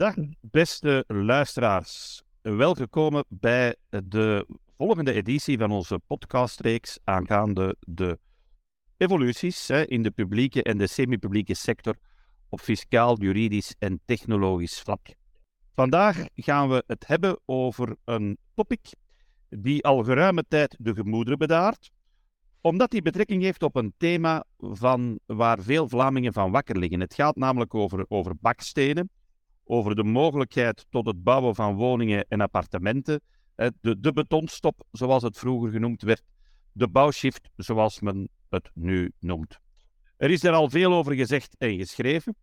Dag beste luisteraars. Welgekomen bij de volgende editie van onze podcastreeks aangaande de evoluties in de publieke en de semi-publieke sector op fiscaal, juridisch en technologisch vlak. Vandaag gaan we het hebben over een topic die al geruime tijd de gemoederen bedaart, omdat die betrekking heeft op een thema van waar veel Vlamingen van wakker liggen. Het gaat namelijk over, over bakstenen, over de mogelijkheid tot het bouwen van woningen en appartementen, de, de betonstop, zoals het vroeger genoemd werd, de bouwshift, zoals men het nu noemt. Er is er al veel over gezegd en geschreven.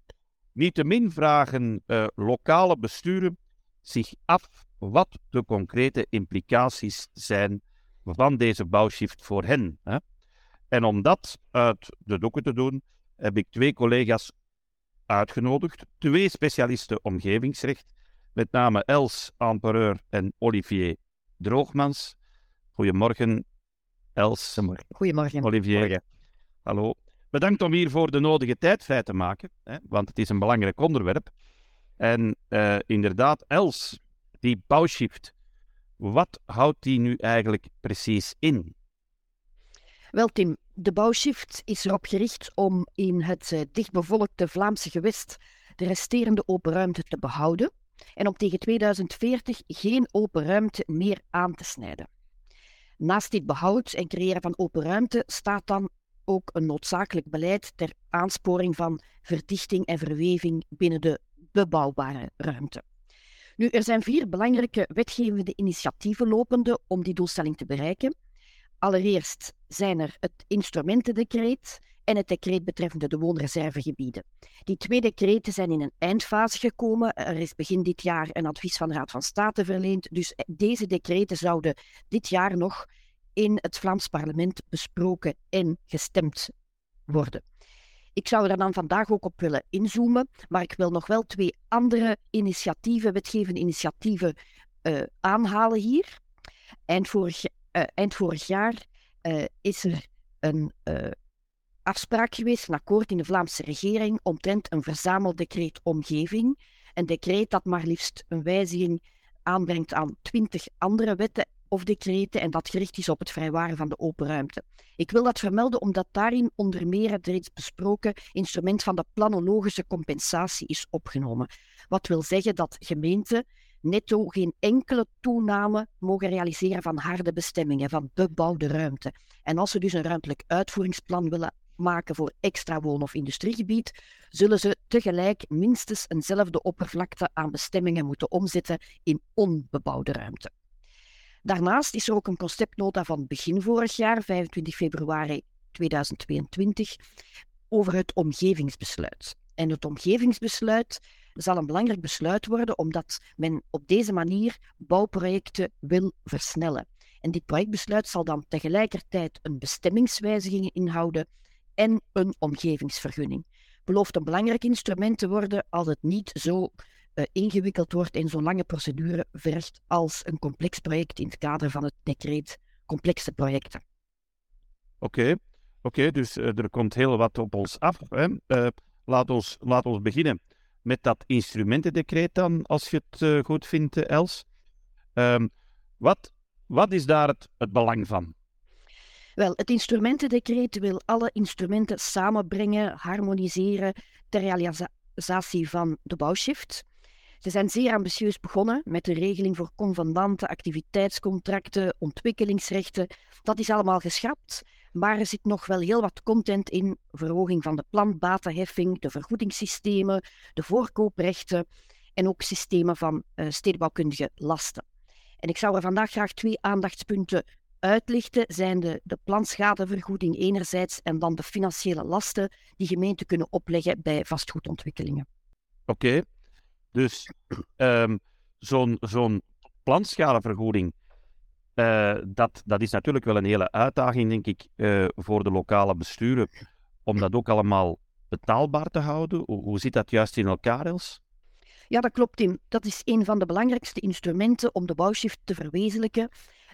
Niettemin vragen uh, lokale besturen zich af wat de concrete implicaties zijn van deze bouwshift voor hen. Hè? En om dat uit de doeken te doen, heb ik twee collega's uitgenodigd. Twee specialisten omgevingsrecht, met name Els Ampereur en Olivier Droogmans. Goedemorgen, Els. Goedemorgen. Olivier. Hallo. Bedankt om hiervoor de nodige tijd vrij te maken, hè, want het is een belangrijk onderwerp. En uh, inderdaad, Els, die bouwshift, wat houdt die nu eigenlijk precies in? Wel, Tim, de bouwshift is erop gericht om in het uh, dichtbevolkte Vlaamse gewest de resterende open ruimte te behouden en om tegen 2040 geen open ruimte meer aan te snijden. Naast dit behoud en creëren van open ruimte staat dan ook een noodzakelijk beleid ter aansporing van verdichting en verweving binnen de bebouwbare ruimte. Nu, er zijn vier belangrijke wetgevende initiatieven lopende om die doelstelling te bereiken. Allereerst zijn er het instrumentendecreet en het decreet betreffende de woonreservegebieden. Die twee decreten zijn in een eindfase gekomen. Er is begin dit jaar een advies van de Raad van State verleend. Dus deze decreten zouden dit jaar nog in het Vlaams parlement besproken en gestemd worden. Ik zou er dan vandaag ook op willen inzoomen, maar ik wil nog wel twee andere initiatieven, wetgevende initiatieven, uh, aanhalen hier. Eind vorig, eind vorig jaar uh, is er een afspraak geweest, een akkoord in de Vlaamse regering omtrent een verzameldecreet omgeving. Een decreet dat maar liefst een wijziging aanbrengt aan twintig andere wetten of decreten en dat gericht is op het vrijwaren van de open ruimte. Ik wil dat vermelden omdat daarin onder meer het reeds besproken instrument van de planologische compensatie is opgenomen. Wat wil zeggen dat gemeenten netto geen enkele toename mogen realiseren van harde bestemmingen, van bebouwde ruimte. En als ze dus een ruimtelijk uitvoeringsplan willen maken voor extra woon- of industriegebied, zullen ze tegelijk minstens eenzelfde oppervlakte aan bestemmingen moeten omzetten in onbebouwde ruimte. Daarnaast is er ook een conceptnota van begin vorig jaar, 25 februari 2022, over het omgevingsbesluit. En het omgevingsbesluit zal een belangrijk besluit worden omdat men op deze manier bouwprojecten wil versnellen. En dit projectbesluit zal dan tegelijkertijd een bestemmingswijziging inhouden en een omgevingsvergunning. Belooft een belangrijk instrument te worden als het niet zo uh, ingewikkeld wordt en zo'n lange procedure vergt als een complex project in het kader van het decreet complexe projecten. Oké, oké, dus uh, er komt heel wat op ons af. Hè. Uh, laat, ons, laat ons beginnen met dat instrumentendecreet dan, als je het goed vindt, Els. Um, wat, wat is daar het, het belang van? Wel, het instrumentendecreet wil alle instrumenten samenbrengen, harmoniseren ter realisatie van de bouwshift. Ze zijn zeer ambitieus begonnen met de regeling voor convenanten, activiteitscontracten, ontwikkelingsrechten. Dat is allemaal geschrapt, maar er zit nog wel heel wat content in. Verhoging van de plantbatenheffing, de vergoedingssystemen, de voorkooprechten en ook systemen van uh, stedenbouwkundige lasten. En ik zou er vandaag graag twee aandachtspunten uitlichten, zijn de, de planschadevergoeding enerzijds en dan de financiële lasten die gemeenten kunnen opleggen bij vastgoedontwikkelingen. Oké, dus um, zo'n zo'n planschadevergoeding, uh, dat, dat is natuurlijk wel een hele uitdaging, denk ik, uh, voor de lokale besturen, om dat ook allemaal betaalbaar te houden. Hoe, hoe zit dat juist in elkaar, Els? Ja, dat klopt, Tim. Dat is een van de belangrijkste instrumenten om de bouwshift te verwezenlijken.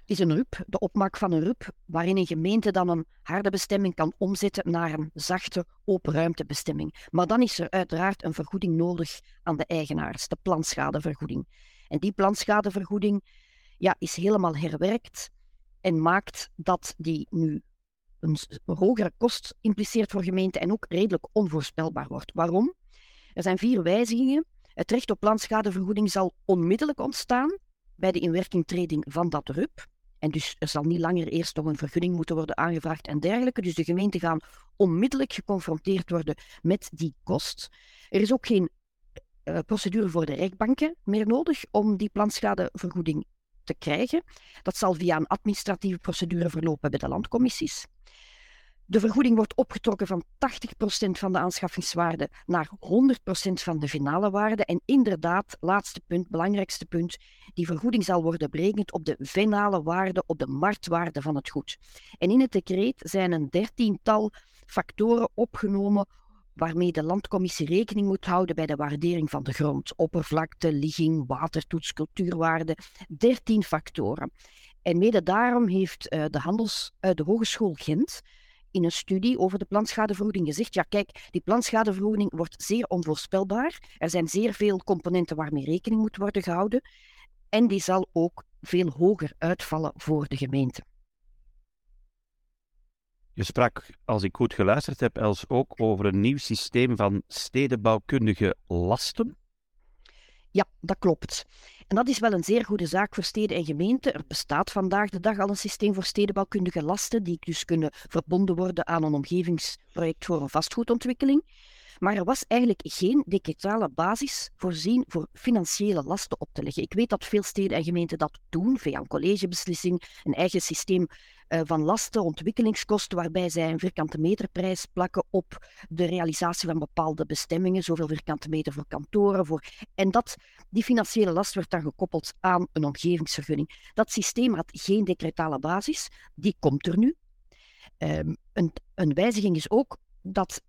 Is een RUP, de opmaak van een RUP, waarin een gemeente dan een harde bestemming kan omzetten naar een zachte open ruimtebestemming. Maar dan is er uiteraard een vergoeding nodig aan de eigenaars, de planschadevergoeding. En die planschadevergoeding ja, is helemaal herwerkt en maakt dat die nu een hogere kost impliceert voor gemeenten en ook redelijk onvoorspelbaar wordt. Waarom? Er zijn vier wijzigingen. Het recht op planschadevergoeding zal onmiddellijk ontstaan bij de inwerkingtreding van dat RUP. En dus er zal niet langer eerst nog een vergunning moeten worden aangevraagd en dergelijke. Dus de gemeenten gaan onmiddellijk geconfronteerd worden met die kost. Er is ook geen uh, procedure voor de rechtbanken meer nodig om die planschadevergoeding te krijgen. Dat zal via een administratieve procedure verlopen bij de landcommissies. De vergoeding wordt opgetrokken van 80% van de aanschaffingswaarde naar 100% van de finale waarde. En inderdaad, laatste punt, belangrijkste punt, die vergoeding zal worden berekend op de finale waarde, op de marktwaarde van het goed. En in het decreet zijn een dertiental factoren opgenomen waarmee de landcommissie rekening moet houden bij de waardering van de grond. Oppervlakte, ligging, watertoets, cultuurwaarde. Dertien factoren. En mede daarom heeft uh, de, handels, uh, de Hogeschool Gent in een studie over de planschadevergoeding gezegd, ja kijk, die planschadevergoeding wordt zeer onvoorspelbaar. Er zijn zeer veel componenten waarmee rekening moet worden gehouden. En die zal ook veel hoger uitvallen voor de gemeente. Je sprak, als ik goed geluisterd heb, Els ook over een nieuw systeem van stedenbouwkundige lasten. Ja, dat klopt. En dat is wel een zeer goede zaak voor steden en gemeenten. Er bestaat vandaag de dag al een systeem voor stedenbouwkundige lasten, die dus kunnen verbonden worden aan een omgevingsproject voor een vastgoedontwikkeling. Maar er was eigenlijk geen decretale basis voorzien voor financiële lasten op te leggen. Ik weet dat veel steden en gemeenten dat doen via een collegebeslissing, een eigen systeem uh, van lasten, ontwikkelingskosten, waarbij zij een vierkante meterprijs plakken op de realisatie van bepaalde bestemmingen, zoveel vierkante meter voor kantoren. Voor... En dat, die financiële last werd dan gekoppeld aan een omgevingsvergunning. Dat systeem had geen decretale basis, die komt er nu. Um, een, een wijziging is ook dat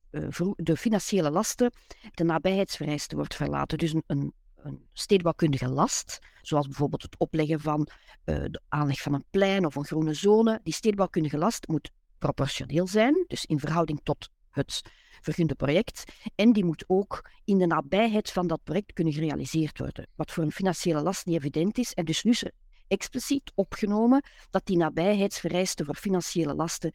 de financiële lasten de nabijheidsvereisten wordt verlaten. Dus een, een, stedenbouwkundige last, zoals bijvoorbeeld het opleggen van uh, de aanleg van een plein of een groene zone, die stedenbouwkundige last moet proportioneel zijn, dus in verhouding tot het vergunde project. En die moet ook in de nabijheid van dat project kunnen gerealiseerd worden. Wat voor een financiële last niet evident is. En dus nu is er expliciet opgenomen dat die nabijheidsvereisten voor financiële lasten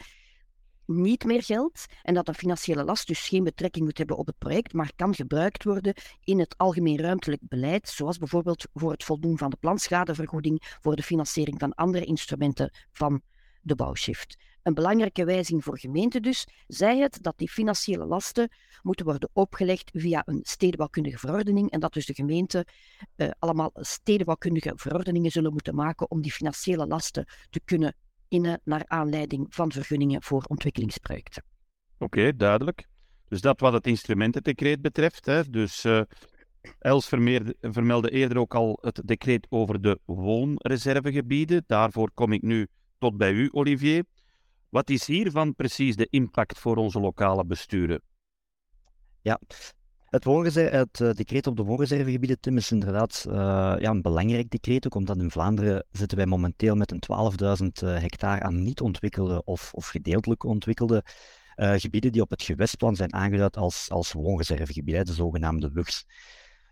niet meer geldt en dat een financiële last dus geen betrekking moet hebben op het project, maar kan gebruikt worden in het algemeen ruimtelijk beleid, zoals bijvoorbeeld voor het voldoen van de planschadevergoeding, voor de financiering van andere instrumenten van de bouwshift. Een belangrijke wijziging voor gemeenten dus, zij het dat die financiële lasten moeten worden opgelegd via een stedenbouwkundige verordening en dat dus de gemeenten uh, allemaal stedenbouwkundige verordeningen zullen moeten maken om die financiële lasten te kunnen innen naar aanleiding van vergunningen voor ontwikkelingsprojecten. Oké, duidelijk. Dus dat wat het instrumentendecreet betreft. Hè. Dus uh, Els vermeerde eerder ook al het decreet over de woonreservegebieden. Daarvoor kom ik nu tot bij u, Olivier. Wat is hiervan precies de impact voor onze lokale besturen? Ja, het, het uh, decreet op de woonreservegebieden, Tim, is inderdaad uh, ja, een belangrijk decreet, ook omdat in Vlaanderen zitten wij momenteel met een 12.000 uh, hectare aan niet ontwikkelde of, of gedeeltelijk ontwikkelde gebieden die op het gewestplan zijn aangeduid als, als woonreservegebieden, de zogenaamde WUGs.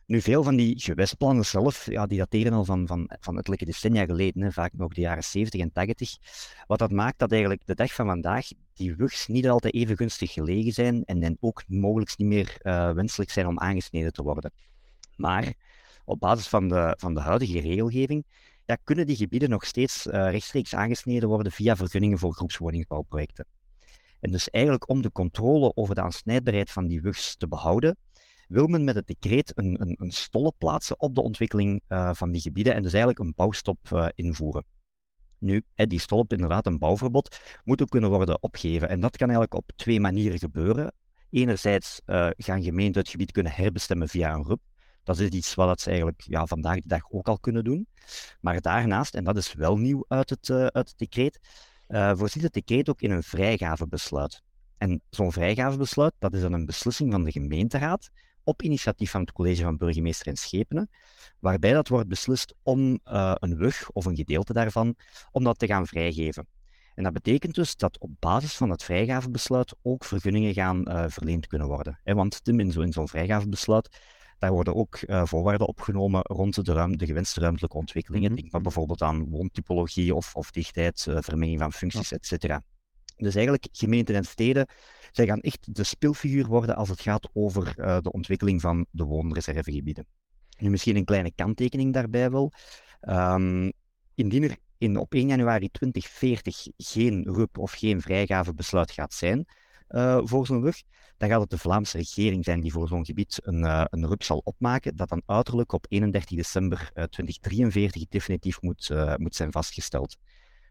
Nu, veel van die gewestplannen zelf, ja, die dateren al van, van, van ettelijke decennia geleden, hè, vaak nog de jaren 70 en 80. Wat dat maakt dat eigenlijk de dag van vandaag die wugs niet altijd even gunstig gelegen zijn en, en ook mogelijk niet meer uh, wenselijk zijn om aangesneden te worden. Maar op basis van de, van de huidige regelgeving kunnen die gebieden nog steeds uh, rechtstreeks aangesneden worden via vergunningen voor groepswoningbouwprojecten. En dus eigenlijk om de controle over de aansnijdbaarheid van die wugs te behouden, wil men met het decreet een, een, een stolle plaatsen op de ontwikkeling uh, van die gebieden en dus eigenlijk een bouwstop uh, invoeren. Nu, die stolp, inderdaad een bouwverbod, moet ook kunnen worden opgegeven. En dat kan eigenlijk op twee manieren gebeuren. Enerzijds uh, gaan gemeenten het gebied kunnen herbestemmen via een RUP. Dat is iets wat ze eigenlijk ja, vandaag de dag ook al kunnen doen. Maar daarnaast, en dat is wel nieuw uit het, uit het decreet, uh, voorziet het decreet ook in een vrijgavebesluit. En zo'n vrijgavebesluit, dat is dan een beslissing van de gemeenteraad, op initiatief van het college van burgemeester en schepenen, waarbij dat wordt beslist om uh, een WUG of een gedeelte daarvan, om dat te gaan vrijgeven. En dat betekent dus dat op basis van het vrijgavebesluit ook vergunningen gaan uh, verleend kunnen worden. Want Tim, in zo'n zo vrijgavebesluit, daar worden ook uh, voorwaarden opgenomen rond de, ruim, de gewenste ruimtelijke ontwikkelingen. Mhm. Denk maar bijvoorbeeld aan woontypologie of, of dichtheid, vermenging van functies, ja. etc. Dus eigenlijk, gemeenten en steden, zij gaan echt de speelfiguur worden als het gaat over uh, de ontwikkeling van de woonreservegebieden. Nu misschien een kleine kanttekening daarbij wel. Um, indien er in, op 1 januari 2040 geen RUP of geen vrijgavebesluit gaat zijn uh, voor zo'n rug, dan gaat het de Vlaamse regering zijn die voor zo'n gebied een, uh, een RUP zal opmaken, dat dan uiterlijk op 31 december uh, 2043 definitief moet, moet zijn vastgesteld.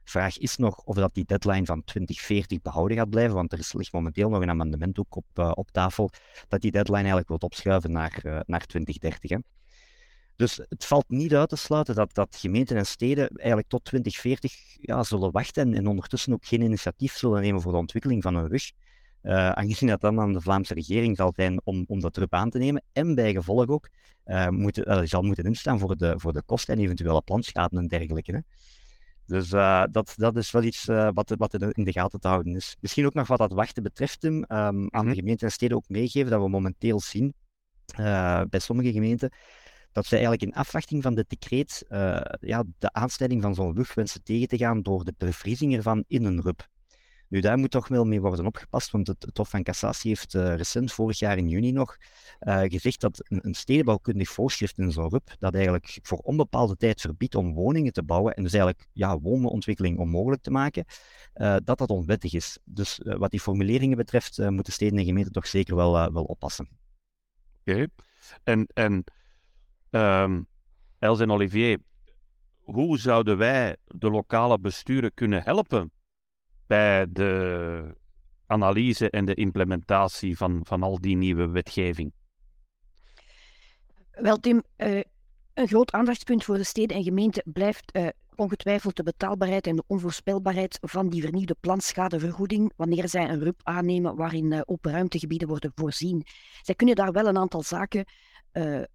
Vraag is nog of dat die deadline van 2040 behouden gaat blijven, want er ligt momenteel nog een amendement ook op, op tafel dat die deadline eigenlijk wil opschuiven naar, naar 2030. Hè. Dus het valt niet uit te sluiten dat, dat gemeenten en steden eigenlijk tot 2040 ja, zullen wachten en, en ondertussen ook geen initiatief zullen nemen voor de ontwikkeling van een rug. Uh, aangezien dat dan aan de Vlaamse regering zal zijn om, om dat terug aan te nemen en bij gevolg ook zal moeten instaan voor de, voor de kosten en eventuele planschade en dergelijke. Hè. Dus dat, dat is wel iets wat, wat in de gaten te houden is. Misschien ook nog wat dat wachten betreft, um, aan de mhm. gemeenten en steden ook meegeven dat we momenteel zien bij sommige gemeenten dat zij eigenlijk in afwachting van dit decreet uh, ja, de aanstelling van zo'n rug wensen tegen te gaan door de bevriezing ervan in een RUP. Nu, daar moet toch wel mee worden opgepast, want het, het Hof van Cassatie heeft uh, recent, vorig jaar in juni nog, uh, gezegd dat een, een stedenbouwkundig voorschrift in zo'n RUP, dat eigenlijk voor onbepaalde tijd verbiedt om woningen te bouwen en dus eigenlijk ja, woonontwikkeling onmogelijk te maken, uh, dat dat onwettig is. Dus wat die formuleringen betreft, moeten steden en gemeenten toch zeker wel, wel oppassen. Oké. En, en um, Els en Olivier, hoe zouden wij de lokale besturen kunnen helpen bij de analyse en de implementatie van, van al die nieuwe wetgeving? Wel, Tim, uh, een groot aandachtspunt voor de steden en gemeenten blijft uh, ongetwijfeld de betaalbaarheid en de onvoorspelbaarheid van die vernieuwde planschadevergoeding wanneer zij een RUP aannemen waarin uh, open ruimtegebieden worden voorzien. Zij kunnen daar wel een aantal zaken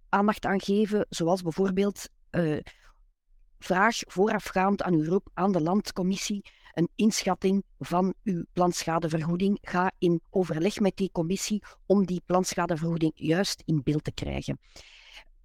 aandacht aan geven, zoals bijvoorbeeld vraag voorafgaand aan uw RUP aan de landcommissie een inschatting van uw planschadevergoeding. Ga in overleg met die commissie om die planschadevergoeding juist in beeld te krijgen.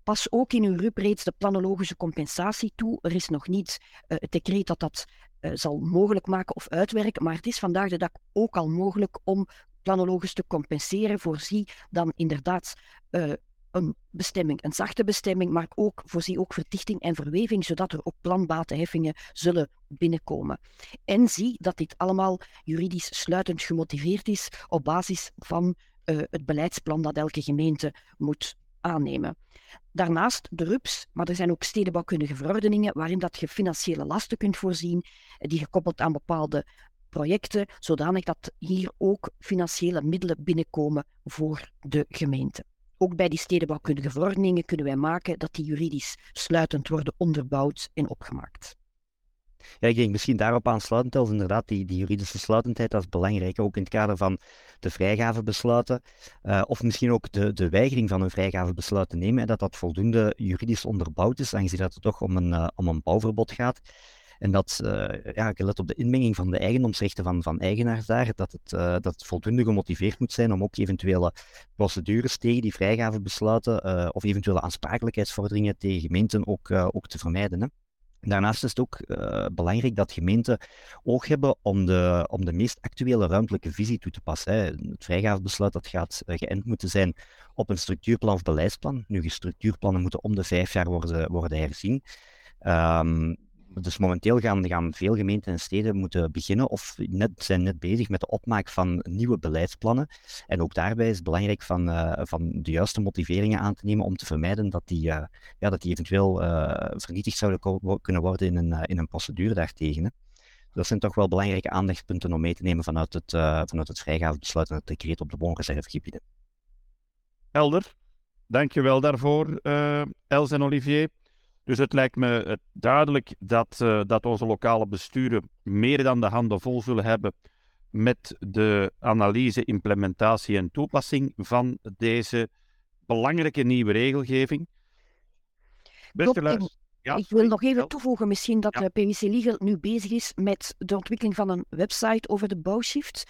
Pas ook in uw RUP reeds de planologische compensatie toe. Er is nog niet uh, het decreet dat dat uh, zal mogelijk maken of uitwerken, maar het is vandaag de dag ook al mogelijk om planologisch te compenseren. Voorzie dan inderdaad uh, een bestemming, een zachte bestemming, maar ook voorzie ook verdichting en verweving, zodat er ook planbatenheffingen zullen binnenkomen. En zie dat dit allemaal juridisch sluitend gemotiveerd is op basis van uh, het beleidsplan dat elke gemeente moet aannemen. Daarnaast de RUPS, maar er zijn ook stedenbouwkundige verordeningen waarin dat je financiële lasten kunt voorzien, die gekoppeld aan bepaalde projecten, zodanig dat hier ook financiële middelen binnenkomen voor de gemeente. Ook bij die stedenbouwkundige verordeningen kunnen wij maken dat die juridisch sluitend worden onderbouwd en opgemaakt. Ja, ik denk misschien daarop aansluitend als inderdaad die, juridische sluitendheid, dat is belangrijk, ook in het kader van de vrijgavebesluiten, uh, of misschien ook de, de weigering van een vrijgavebesluit te nemen, en dat dat voldoende juridisch onderbouwd is, aangezien dat het toch om een, uh, om een bouwverbod gaat. En dat, uh, ja, gelet op de inmenging van de eigendomsrechten van, van eigenaars daar, dat het, uh, dat voldoende gemotiveerd moet zijn om ook eventuele procedures tegen die vrijgavebesluiten uh, of eventuele aansprakelijkheidsvorderingen tegen gemeenten ook, ook te vermijden. Hè. Daarnaast is het ook belangrijk dat gemeenten oog hebben om de, om de meest actuele ruimtelijke visie toe te passen. Hè. Het vrijgavebesluit dat gaat geënt moeten zijn op een structuurplan of beleidsplan. Nu, structuurplannen moeten om de vijf jaar worden, worden herzien. Um, dus momenteel gaan, gaan veel gemeenten en steden moeten beginnen of net, zijn net bezig met de opmaak van nieuwe beleidsplannen. En ook daarbij is het belangrijk van, uh, van de juiste motiveringen aan te nemen om te vermijden dat die, uh, ja, dat die eventueel uh, vernietigd zouden kunnen worden in een, in een procedure daartegen. Hè. Dat zijn toch wel belangrijke aandachtspunten om mee te nemen vanuit het, vanuit het vrijgavebesluit en het decreet op de woonreservegebieden. Helder. Dankjewel daarvoor, Els en Olivier. Dus het lijkt me duidelijk dat, uh, dat onze lokale besturen meer dan de handen vol zullen hebben met de analyse, implementatie en toepassing van deze belangrijke nieuwe regelgeving. Beste. Ja, ik wil nog even toevoegen misschien dat de PwC Legal nu bezig is met de ontwikkeling van een website over de bouwshift.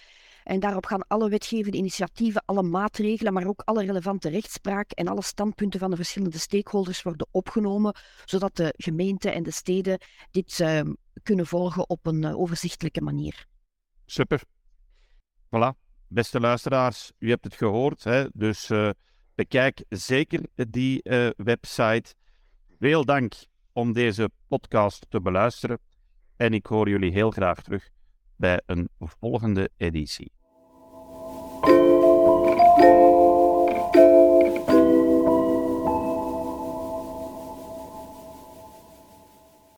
En daarop gaan alle wetgevende initiatieven, alle maatregelen, maar ook alle relevante rechtspraak en alle standpunten van de verschillende stakeholders worden opgenomen, zodat de gemeenten en de steden dit uh, kunnen volgen op een uh, overzichtelijke manier. Super. Voilà. Beste luisteraars, u hebt het gehoord, hè? dus uh, bekijk zeker die website. Veel dank om deze podcast te beluisteren en ik hoor jullie heel graag terug bij een volgende editie.